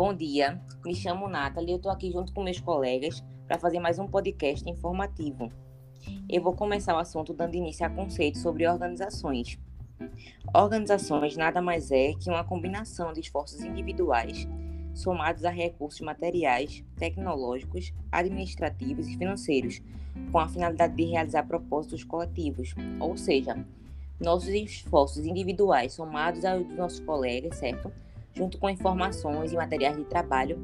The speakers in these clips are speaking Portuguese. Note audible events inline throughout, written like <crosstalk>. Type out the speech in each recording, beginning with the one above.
Bom dia, me chamo Nathalie e estou aqui junto com meus colegas para fazer mais um podcast informativo. Eu vou começar o assunto dando início a conceitos sobre organizações. Organizações nada mais é que uma combinação de esforços individuais somados a recursos materiais, tecnológicos, administrativos e financeiros, com a finalidade de realizar propósitos coletivos, ou seja, nossos esforços individuais somados aos dos nossos colegas, certo? Junto com informações e materiais de trabalho,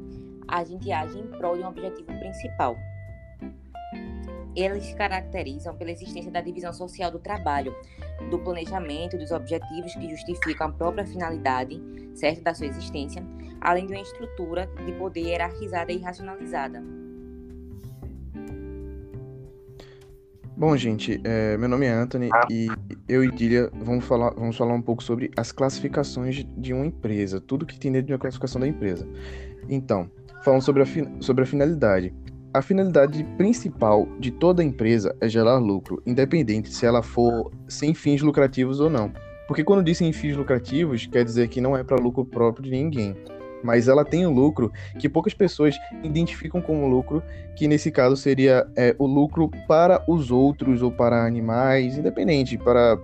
a gente age em prol de um objetivo principal. Eles se caracterizam pela existência da divisão social do trabalho, do planejamento, dos objetivos que justificam a própria finalidade, certo, da sua existência, além de uma estrutura de poder hierarquizada e racionalizada. Bom, gente, é, meu nome é Anthony e eu e Dília vamos falar, vamos falar um pouco sobre as classificações de uma empresa, tudo que tem dentro de uma classificação da empresa. Então, falando sobre a, sobre a finalidade. A finalidade principal de toda empresa é gerar lucro, independente se ela for sem fins lucrativos ou não. Porque quando dizem fins lucrativos, quer dizer que não é para lucro próprio de ninguém mas ela tem um lucro que poucas pessoas identificam como lucro, que nesse caso seria é, o lucro para os outros ou para animais, independente, para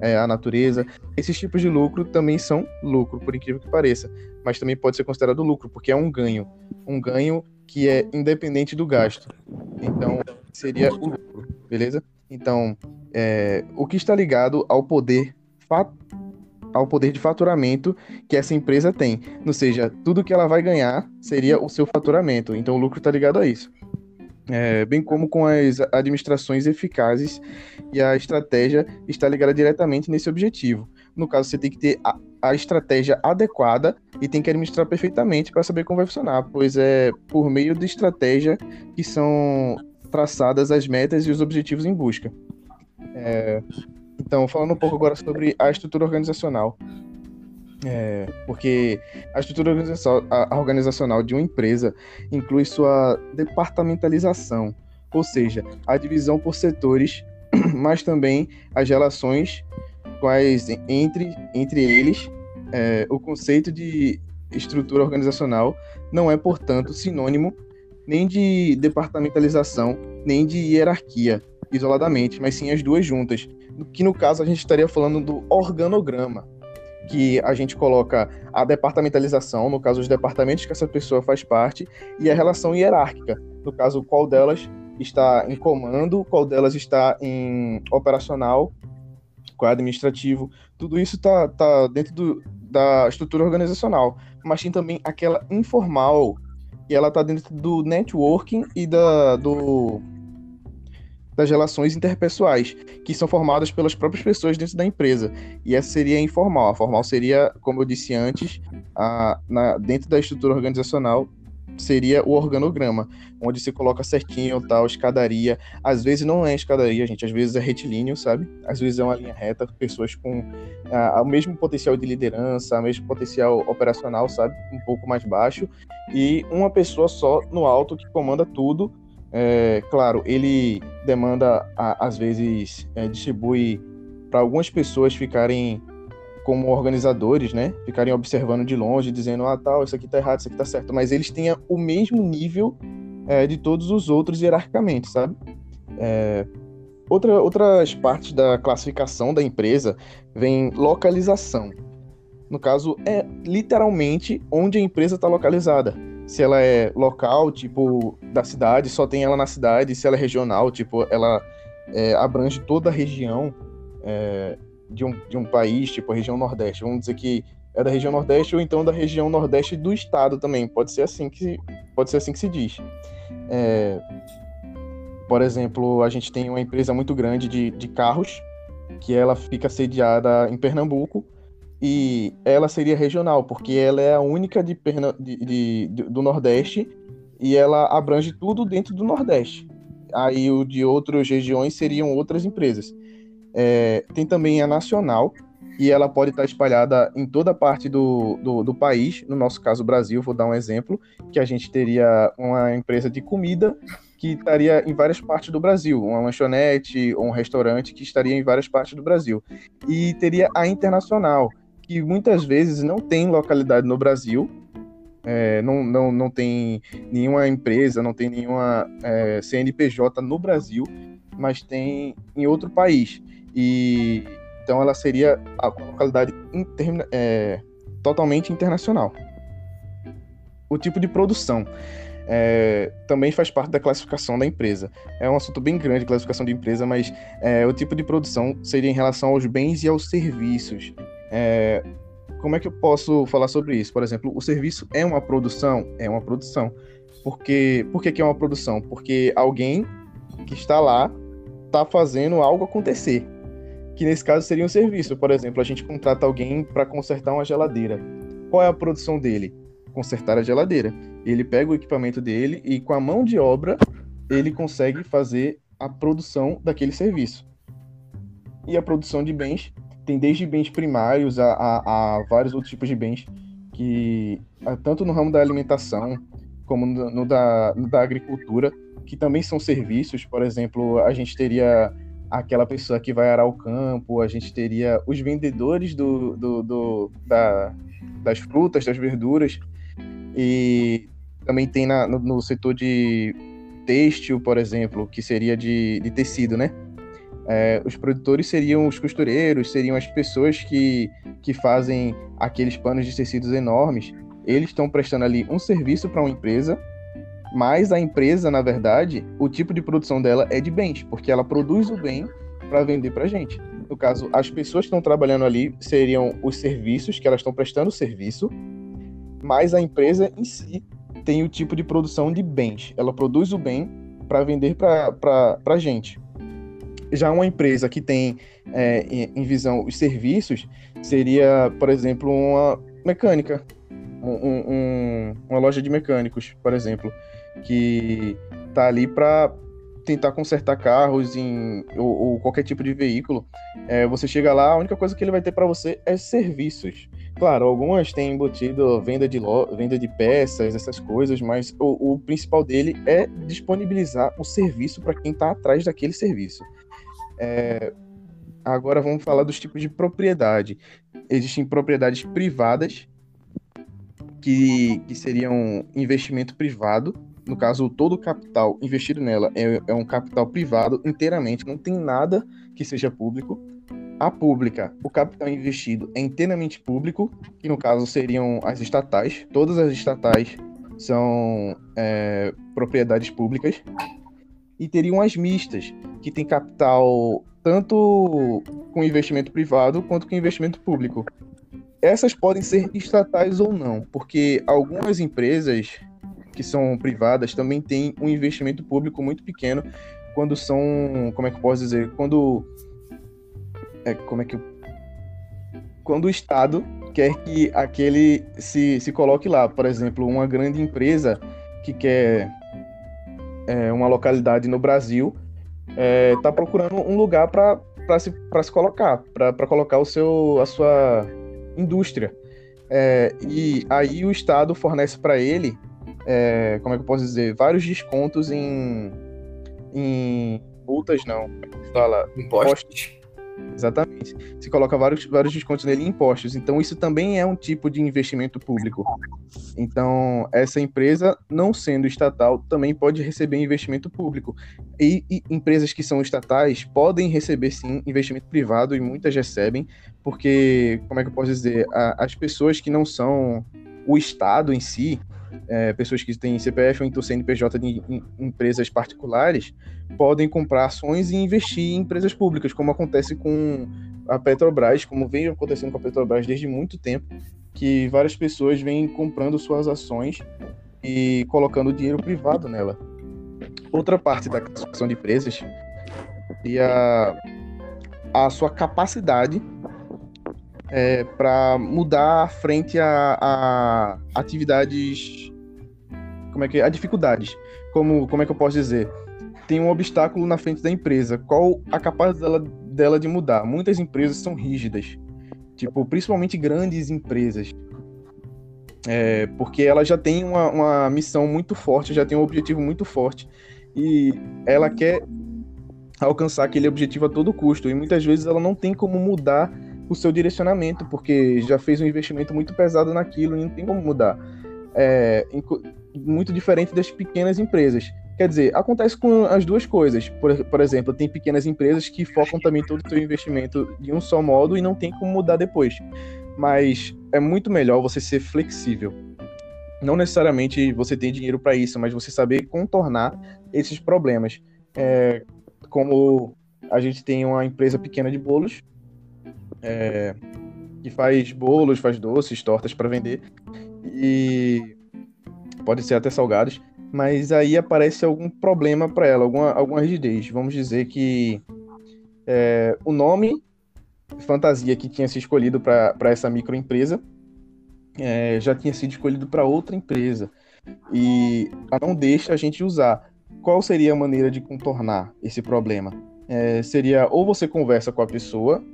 é, a natureza. Esses tipos de lucro também são lucro, por incrível que pareça, mas também pode ser considerado lucro, porque é um ganho, um ganho que é independente do gasto. Então, seria o lucro, beleza? Então, é, o que está ligado ao poder ao poder de faturamento que essa empresa tem. Ou seja, tudo que ela vai ganhar seria o seu faturamento. Então o lucro está ligado a isso. É, bem como com as administrações eficazes e a estratégia está ligada diretamente nesse objetivo. No caso, você tem que ter a, a estratégia adequada e tem que administrar perfeitamente para saber como vai funcionar, pois é por meio de estratégia que são traçadas as metas e os objetivos em busca. É, então, falando um pouco agora sobre a estrutura organizacional. É, porque a estrutura organizacional de uma empresa inclui sua departamentalização, ou seja, a divisão por setores, <clears throat> mas também as relações quais entre, entre eles. É, o conceito de estrutura organizacional não é, portanto, sinônimo nem de departamentalização, nem de hierarquia isoladamente, mas sim as duas juntas, que no caso a gente estaria falando do organograma, que a gente coloca a departamentalização, no caso os departamentos que essa pessoa faz parte, e a relação hierárquica, no caso qual delas está em comando, qual delas está em operacional, qual é administrativo, tudo isso está tá dentro do, da estrutura organizacional, mas tem também aquela informal, e ela está dentro do networking e da, do das relações interpessoais, que são formadas pelas próprias pessoas dentro da empresa. E essa seria informal. A formal seria, como eu disse antes, a, na, dentro da estrutura organizacional, seria o organograma, onde se coloca certinho, tal, escadaria. Às vezes não é escadaria, gente, às vezes é retilíneo, sabe? Às vezes é uma linha reta, pessoas com o mesmo potencial de liderança, o mesmo potencial operacional, sabe? Um pouco mais baixo, e uma pessoa só no alto que comanda tudo é, claro, ele demanda, às vezes, é, distribui para algumas pessoas ficarem como organizadores, né? Ficarem observando de longe, dizendo, ah, tal, isso aqui tá errado, isso aqui tá certo. Mas eles têm o mesmo nível é, de todos os outros hierarquicamente, sabe? É, outra, outras partes da classificação da empresa vem localização. No caso, é literalmente onde a empresa está localizada se ela é local, tipo, da cidade, só tem ela na cidade, se ela é regional, tipo, ela é, abrange toda a região é, de, um, de um país, tipo a região Nordeste. Vamos dizer que é da região Nordeste ou então da região Nordeste do estado também. Pode ser assim que, pode ser assim que se diz. É, por exemplo, a gente tem uma empresa muito grande de, de carros, que ela fica sediada em Pernambuco, e ela seria regional, porque ela é a única de, de, de, do Nordeste e ela abrange tudo dentro do Nordeste. Aí o de outras regiões seriam outras empresas. É, tem também a nacional, e ela pode estar espalhada em toda parte do, do, do, país. No nosso caso, Brasil, vou dar um exemplo, que a gente teria uma empresa de comida que estaria em várias partes do Brasil, uma lanchonete ou um restaurante que estaria em várias partes do Brasil. E teria a internacional, que muitas vezes não tem localidade no Brasil, É, não, não, não tem nenhuma empresa, não tem nenhuma é, CNPJ no Brasil, mas tem em outro país. E então ela seria a localidade interna, é, totalmente internacional. O tipo de produção é, também faz parte da classificação da empresa. É um assunto bem grande, classificação de empresa, mas é, o tipo de produção seria em relação aos bens e aos serviços. É, como é que eu posso falar sobre isso? Por exemplo, o serviço é uma produção? É uma produção. Porque, por que, que é uma produção? Porque alguém que está lá está fazendo algo acontecer. Que nesse caso seria um serviço. Por exemplo, a gente contrata alguém para consertar uma geladeira. Qual é a produção dele? Consertar a geladeira. Ele pega o equipamento dele e com a mão de obra ele consegue fazer a produção daquele serviço. E a produção de bens tem desde bens primários a, a, a vários outros tipos de bens que tanto no ramo da alimentação como no, no, da, no da agricultura que também são serviços. Por exemplo, a gente teria aquela pessoa que vai arar o campo, a gente teria os vendedores do, do, do da, das frutas, das verduras, e também tem na, no, no, setor de têxtil, por exemplo, que seria de, de tecido, né? É, os produtores seriam os costureiros, seriam as pessoas que, que fazem aqueles panos de tecidos enormes. Eles estão prestando ali um serviço para uma empresa, mas a empresa, na verdade, o tipo de produção dela é de bens, porque ela produz o bem para vender para gente. No caso, as pessoas que estão trabalhando ali seriam os serviços, que elas estão prestando serviço, mas a empresa em si tem o tipo de produção de bens. Ela produz o bem para vender para a gente. Já uma empresa que tem é, em visão os serviços seria, por exemplo, uma mecânica, um, um, uma loja de mecânicos, por exemplo, que está ali para tentar consertar carros em, ou, ou qualquer tipo de veículo. É, você chega lá, a única coisa que ele vai ter para você é serviços. Claro, algumas têm embutido venda de, lo... venda de peças, essas coisas, mas o, o principal dele é disponibilizar o serviço para quem está atrás daquele serviço. É... Agora vamos falar dos tipos de propriedade. Existem propriedades privadas, que, que seriam investimento privado. No caso, todo o capital investido nela é, é um capital privado inteiramente, não tem nada que seja público a pública, o capital investido é inteiramente público, que no caso seriam as estatais. Todas as estatais são é, propriedades públicas. E teriam as mistas, que tem capital tanto com investimento privado quanto com investimento público. Essas podem ser estatais ou não, porque algumas empresas que são privadas também têm um investimento público muito pequeno quando são, como é que eu posso dizer, quando é, como é que quando o Estado quer que aquele se, se coloque lá, por exemplo, uma grande empresa que quer é, uma localidade no Brasil está é, tá procurando um lugar para se, se colocar, para colocar o seu, a sua indústria. É, e aí o Estado fornece para ele, é, como é que eu posso dizer, vários descontos em, em multas, não, fala, impostos. Exatamente. Se coloca vários, vários descontos nele em impostos. Então, isso também é um tipo de investimento público. Então, essa empresa, não sendo estatal, também pode receber investimento público. E, e empresas que são estatais podem receber, sim, investimento privado, e muitas recebem, porque, como é que eu posso dizer, a, as pessoas que não são o Estado em si, é, pessoas que têm CPF ou então CNPJ de empresas particulares podem comprar ações e investir em empresas públicas, como acontece com a Petrobras, como vem acontecendo com a Petrobras desde muito tempo, que várias pessoas vêm comprando suas ações e colocando dinheiro privado nela. Outra parte da classificação de empresas seria a sua capacidade é, para mudar frente a, a, atividades. Como é que é? A dificuldades. Como, como é que eu posso dizer? Tem um obstáculo na frente da empresa. Qual a capacidade dela, dela de mudar? Muitas empresas são rígidas. Tipo, principalmente grandes empresas. É, porque ela já tem uma, uma missão muito forte, já tem um objetivo muito forte. E ela quer alcançar aquele objetivo a todo custo. E muitas vezes ela não tem como mudar o seu direcionamento, porque já fez um investimento muito pesado naquilo e não tem como mudar. é, muito diferente das pequenas empresas. Quer dizer, acontece com as duas coisas. Por, por exemplo, tem pequenas empresas que focam também todo o seu investimento de um só modo e não tem como mudar depois. Mas é muito melhor você ser flexível. Não necessariamente você tem dinheiro para isso, mas você saber contornar esses problemas. É, como a gente tem uma empresa pequena de bolos, é, que faz bolos, faz doces, tortas para vender, e pode ser até salgados mas aí aparece algum problema para ela, alguma, alguma rigidez. Vamos dizer que é, o nome fantasia que tinha sido escolhido para essa microempresa é, já tinha sido escolhido para outra empresa e ela não deixa a gente usar. Qual seria a maneira de contornar esse problema? É, seria ou você conversa com a pessoa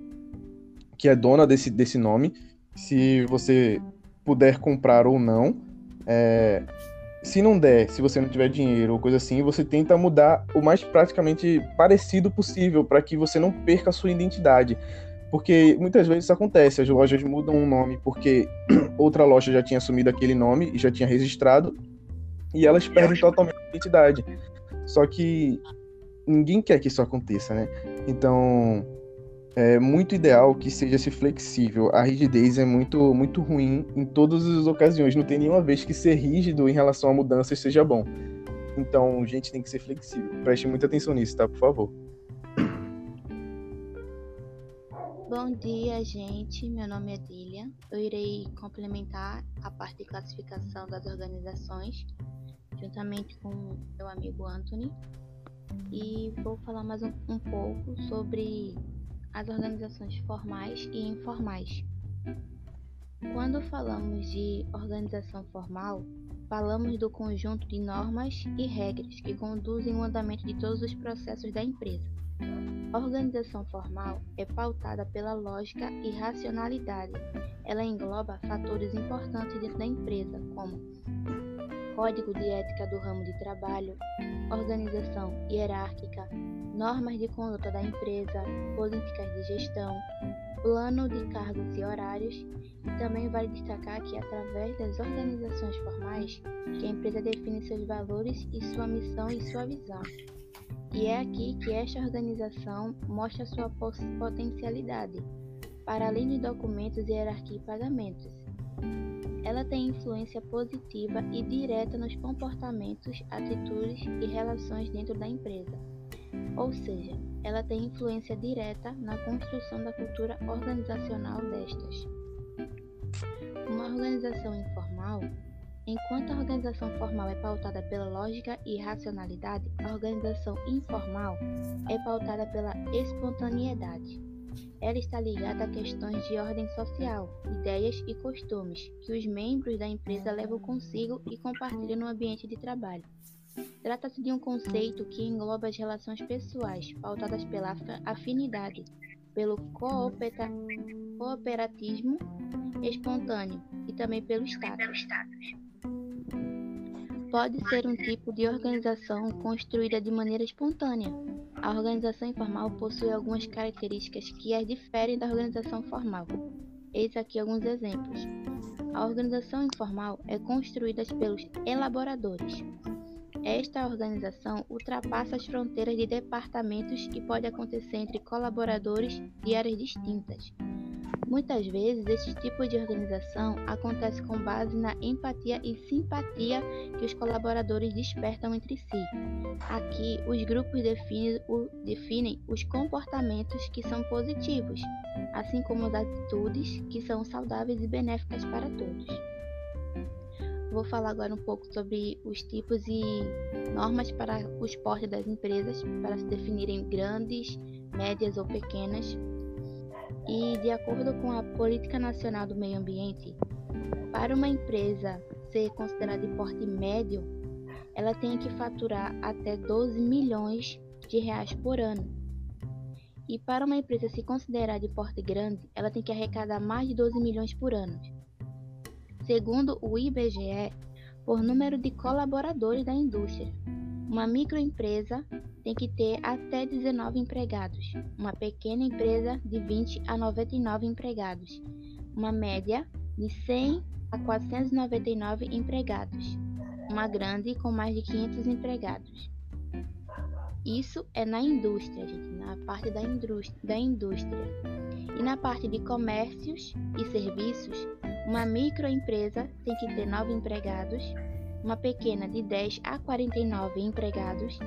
que é dona desse, desse nome, se você puder comprar ou não, é, se não der, se você não tiver dinheiro ou coisa assim, você tenta mudar o mais praticamente parecido possível para que você não perca a sua identidade. Porque muitas vezes isso acontece, as lojas mudam um nome porque <clears throat> outra loja já tinha assumido aquele nome e já tinha registrado, e elas perdem totalmente a identidade. Só que ninguém quer que isso aconteça, né? Então, é muito ideal que seja-se flexível. A rigidez é muito, muito ruim em todas as ocasiões. Não tem nenhuma vez que ser rígido em relação a mudanças seja bom. Então, gente, tem que ser flexível. Preste muita atenção nisso, tá? Por favor. Bom dia, gente. Meu nome é Dília. Eu irei complementar a parte de classificação das organizações, juntamente com meu amigo Anthony. E vou falar mais um, um pouco sobre as organizações formais e informais. Quando falamos de organização formal, falamos do conjunto de normas e regras que conduzem o andamento de todos os processos da empresa. A organização formal é pautada pela lógica e racionalidade. Ela engloba fatores importantes dentro da empresa, como código de ética do ramo de trabalho, organização hierárquica, normas de conduta da empresa, políticas de gestão, plano de cargos e horários, e também vale destacar que através das organizações formais que a empresa define seus valores e sua missão e sua visão. E é aqui que esta organização mostra sua potencialidade, para além de documentos, hierarquia e pagamentos. Ela tem influência positiva e direta nos comportamentos, atitudes e relações dentro da empresa ou seja, ela tem influência direta na construção da cultura organizacional destas. Uma organização informal Enquanto a organização formal é pautada pela lógica e racionalidade, a organização informal é pautada pela espontaneidade. Ela está ligada a questões de ordem social, ideias e costumes que os membros da empresa levam consigo e compartilham no ambiente de trabalho. Trata-se de um conceito que engloba as relações pessoais, pautadas pela afinidade, pelo cooperativismo espontâneo e também pelo status. Pode ser um tipo de organização construída de maneira espontânea. A organização informal possui algumas características que as diferem da organização formal. Eis aqui alguns exemplos. A organização informal é construída pelos elaboradores, esta organização ultrapassa as fronteiras de departamentos e pode acontecer entre colaboradores de áreas distintas. Muitas vezes, esse tipo de organização acontece com base na empatia e simpatia que os colaboradores despertam entre si. Aqui, os grupos definem, o, definem os comportamentos que são positivos, assim como as atitudes que são saudáveis e benéficas para todos. Vou falar agora um pouco sobre os tipos e normas para os portes das empresas, para se definirem grandes, médias ou pequenas. E de acordo com a Política Nacional do Meio Ambiente, para uma empresa ser considerada de porte médio, ela tem que faturar até 12 milhões de reais por ano. E para uma empresa se considerar de porte grande, ela tem que arrecadar mais de 12 milhões por ano. Segundo o IBGE, por número de colaboradores da indústria. Uma microempresa tem que ter até 19 empregados, uma pequena empresa de 20 a 99 empregados, uma média de 100 a 499 empregados, uma grande com mais de 500 empregados. Isso é na indústria, gente, na parte da indústria, da indústria. E na parte de comércios e serviços, uma microempresa tem que ter 9 empregados, uma pequena de 10 a 49 empregados,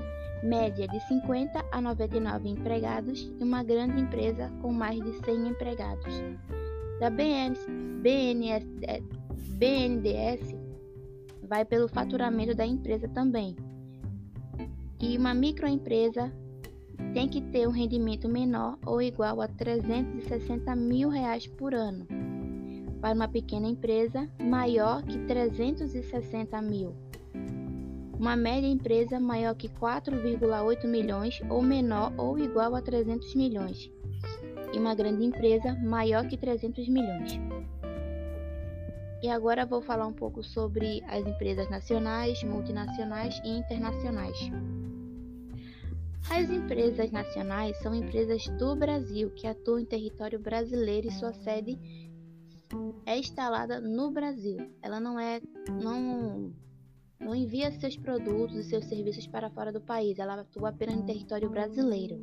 média de 50 a 99 empregados e uma grande empresa com mais de 100 empregados. Da BNS, BNS, BNDES vai pelo faturamento da empresa também. E uma microempresa tem que ter um rendimento menor ou igual a 360 mil reais por ano. Para uma pequena empresa, maior que 360 mil. Uma média empresa maior que 4,8 milhões ou menor ou igual a 300 milhões. E uma grande empresa maior que 300 milhões. E agora vou falar um pouco sobre as empresas nacionais, multinacionais e internacionais. As empresas nacionais são empresas do Brasil que atuam em território brasileiro e sua sede é instalada no Brasil. Ela não é não não envia seus produtos e seus serviços para fora do país, ela atua apenas no território brasileiro.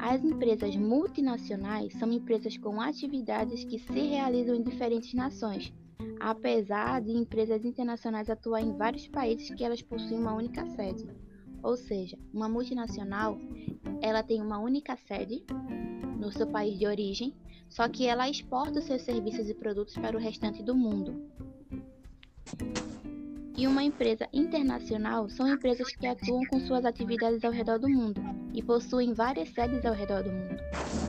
As empresas multinacionais são empresas com atividades que se realizam em diferentes nações, apesar de empresas internacionais atuarem em vários países que elas possuem uma única sede. Ou seja, uma multinacional, ela tem uma única sede no seu país de origem, só que ela exporta seus serviços e produtos para o restante do mundo. E uma empresa internacional são empresas que atuam com suas atividades ao redor do mundo e possuem várias sedes ao redor do mundo.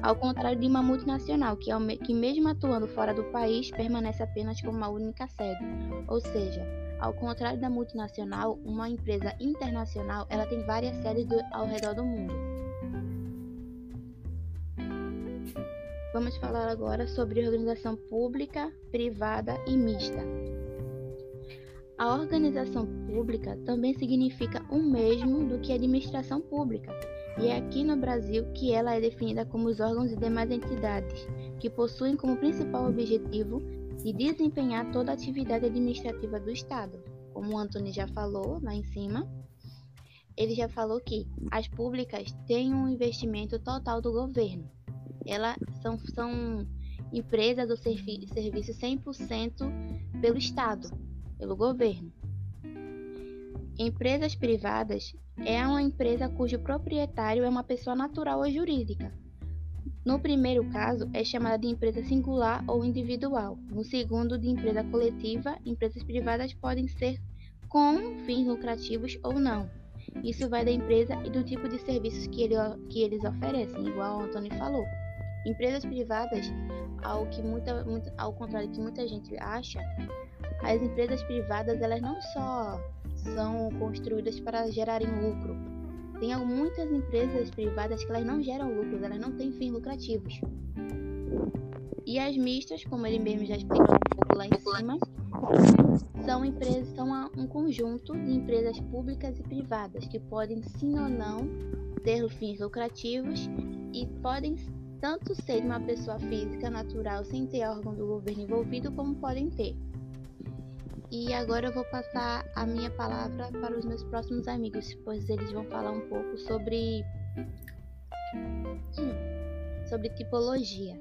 Ao contrário de uma multinacional, que, que mesmo atuando fora do país, permanece apenas com uma única sede. Ou seja, ao contrário da multinacional, uma empresa internacional ela tem várias sedes do, ao redor do mundo. Vamos falar agora sobre organização pública, privada e mista. A organização pública também significa o mesmo do que a administração pública, e é aqui no Brasil que ela é definida como os órgãos e demais entidades, que possuem como principal objetivo de desempenhar toda a atividade administrativa do Estado. Como o Antônio já falou lá em cima, ele já falou que as públicas têm um investimento total do governo. Elas são, são empresas ou serviços 100% pelo Estado, pelo governo. Empresas privadas é uma empresa cujo proprietário é uma pessoa natural ou jurídica, no primeiro caso, é chamada de empresa singular ou individual. No segundo, de empresa coletiva, empresas privadas podem ser com fins lucrativos ou não. Isso vai da empresa e do tipo de serviços que, ele, que eles oferecem, igual o Antônio falou. Empresas privadas, ao, que muita, muito, ao contrário do que muita gente acha, as empresas privadas elas não só são construídas para gerarem lucro, tem muitas empresas privadas que elas não geram lucros, elas não têm fins lucrativos. E as mistas, como ele mesmo já explicou um pouco lá em cima, são empresas, são um conjunto de empresas públicas e privadas que podem sim ou não ter fins lucrativos e podem tanto ser uma pessoa física natural sem ter órgão do governo envolvido, como podem ter. E agora eu vou passar a minha palavra para os meus próximos amigos, pois eles vão falar um pouco sobre sobre tipologia.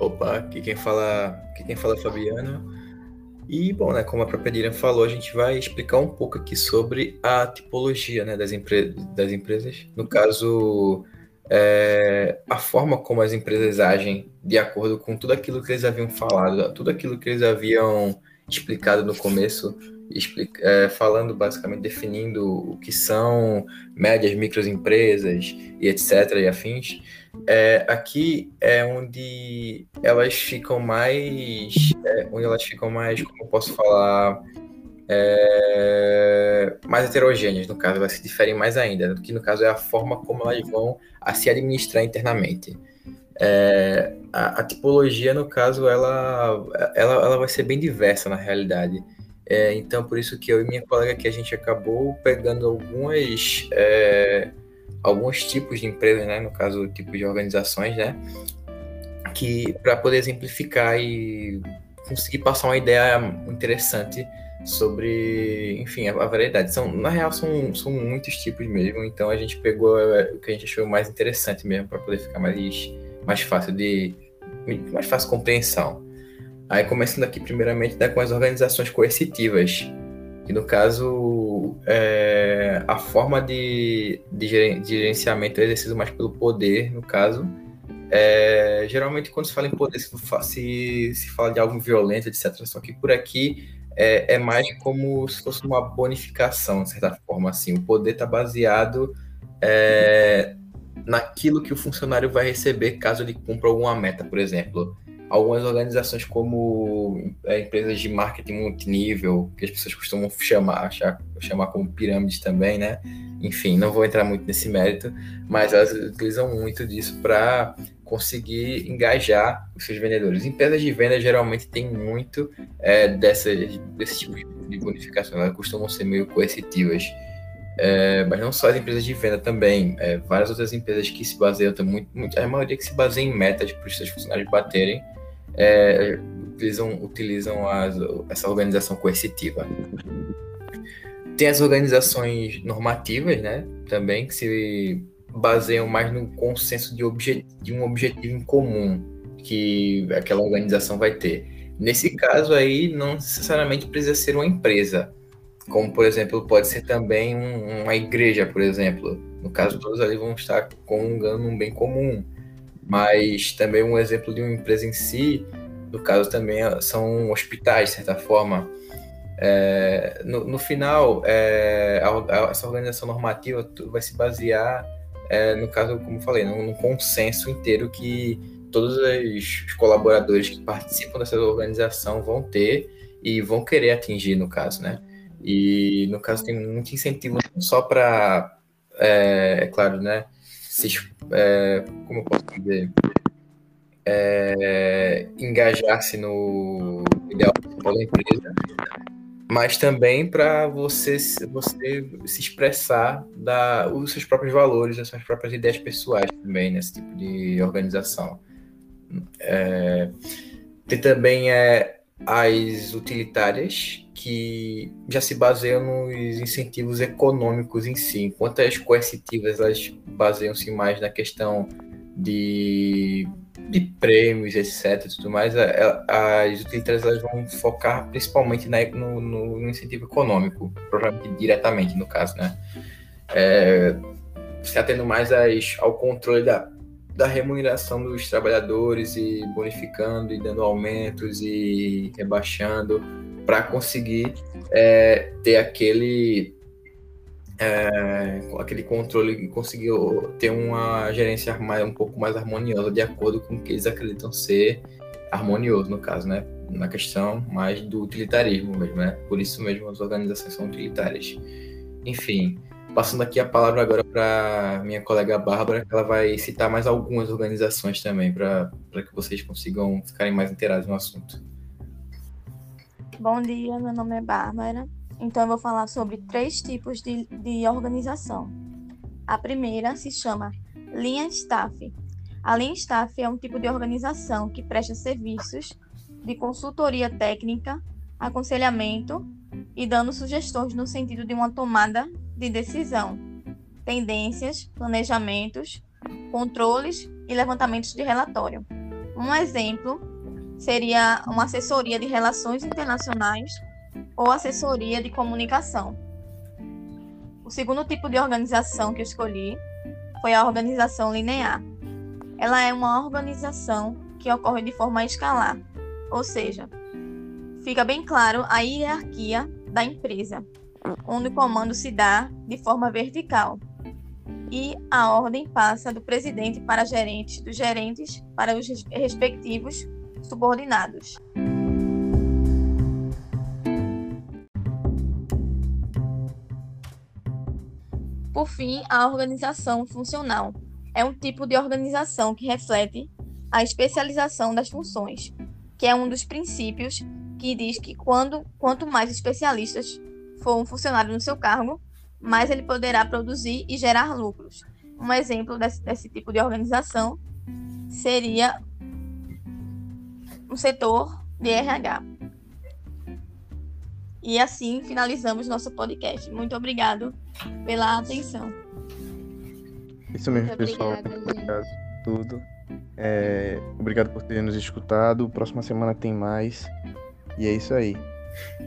opa, aqui quem fala, aqui quem fala é Fabiano. E bom, né, como a própria Dirian falou, a gente vai explicar um pouco aqui sobre a tipologia, né, das, empre das empresas. No caso, é, a forma como as empresas agem de acordo com tudo aquilo que eles haviam falado, tudo aquilo que eles haviam explicado no começo, explica, é, falando basicamente, definindo o que são médias, microempresas e etc. e afins. É, aqui é onde elas ficam mais, é, onde elas ficam mais, como posso falar, é, mais heterogêneas, no caso, elas se diferem mais ainda, que no caso é a forma como elas vão a se administrar internamente. É, a, a, tipologia, no caso, ela, ela, ela vai ser bem diversa na realidade. É, então, por isso que eu e minha colega aqui, a gente acabou pegando algumas, é, alguns tipos de empresas, né, no caso, tipo de organizações, né, que para poder exemplificar e conseguir passar uma ideia interessante sobre, enfim, a, a, variedade. São, na real, são, são muitos tipos mesmo, então a gente pegou é, o que a gente achou mais interessante mesmo para poder ficar mais, mais fácil de mais fácil compreensão. Aí começando aqui primeiramente né, com as organizações coercitivas, que no caso é, a forma de, de, gerenciamento é exercido mais pelo poder, no caso, é, geralmente, quando se fala em poder, se, se, se, fala de algo violento, etc. Só que por aqui é, é, mais como se fosse uma bonificação, de certa forma. Assim. O poder está baseado é, naquilo que o funcionário vai receber caso ele cumpra alguma meta, por exemplo. Algumas organizações como é, empresas de marketing multinível, que as pessoas costumam chamar, achar, chamar como pirâmides também, né? Enfim, não vou entrar muito nesse mérito, mas elas utilizam muito disso para conseguir engajar os seus vendedores. Empresas de venda geralmente têm muito é, desse tipo de bonificação, elas costumam ser meio coercitivas. É, mas não só as empresas de venda também, é, várias outras empresas que se baseiam, muito, muito, a maioria que se baseia em metas para os seus funcionários baterem, é, utilizam, utilizam as, essa organização coercitiva. Tem as organizações normativas, né, também, que se baseiam mais no consenso de, de um objetivo em comum que aquela organização vai ter. Nesse caso aí, não necessariamente precisa ser uma empresa, como por exemplo pode ser também um, uma igreja, por exemplo. No caso, todos ali vão estar comungando um bem comum, mas também um exemplo de uma empresa em si, no caso também são hospitais, de certa forma. É, no, no, final, é, a, a, essa organização normativa vai se basear é, no caso, como falei, num consenso inteiro que todos os colaboradores que participam dessa organização vão ter e vão querer atingir, no caso, né? E, no caso, tem muito incentivo não só para, é, é, claro, né? Se, é, como eu posso dizer? É, engajar-se no ideal da empresa, mas também para você, você se expressar da, os seus próprios valores, as suas próprias ideias pessoais também nesse tipo de organização. É, tem também é, as utilitárias, que já se baseiam nos incentivos econômicos em si, enquanto as coercitivas elas baseiam-se mais na questão de de prêmios, etc. tudo mais, as utilitárias elas vão focar principalmente na, no, no, incentivo econômico, provavelmente diretamente, no caso, né? É, se atendo mais ao controle da, da remuneração dos trabalhadores e bonificando e dando aumentos e rebaixando para conseguir é, ter aquele é, aquele controle conseguiu ter uma gerência mais, um pouco mais harmoniosa, de acordo com o que eles acreditam ser harmonioso, no caso, né? Na questão mais do utilitarismo mesmo, né? Por isso mesmo as organizações são utilitárias. Enfim, passando aqui a palavra agora para minha colega Bárbara, que ela vai citar mais algumas organizações também, para que vocês consigam ficarem mais inteirados no assunto. Bom dia, meu nome é Bárbara. Então, eu vou falar sobre três tipos de, de organização. A primeira se chama linha staff. A linha staff é um tipo de organização que presta serviços de consultoria técnica, aconselhamento e dando sugestões no sentido de uma tomada de decisão, tendências, planejamentos, controles e levantamentos de relatório. Um exemplo seria uma assessoria de relações internacionais ou assessoria de comunicação. O segundo tipo de organização que eu escolhi foi a organização linear. Ela é uma organização que ocorre de forma escalar, ou seja, fica bem claro a hierarquia da empresa, onde o comando se dá de forma vertical e a ordem passa do presidente para gerentes, dos gerentes para os respectivos subordinados. Por fim, a organização funcional é um tipo de organização que reflete a especialização das funções, que é um dos princípios que diz que quando, quanto mais especialistas for um funcionário no seu cargo, mais ele poderá produzir e gerar lucros. Um exemplo desse, desse tipo de organização seria no setor de RH. E assim finalizamos nosso podcast. Muito obrigado pela atenção. Isso mesmo, Muito pessoal. obrigada, Muito obrigado por tudo. É, obrigado por terem nos escutado. Próxima semana tem mais. E é isso aí.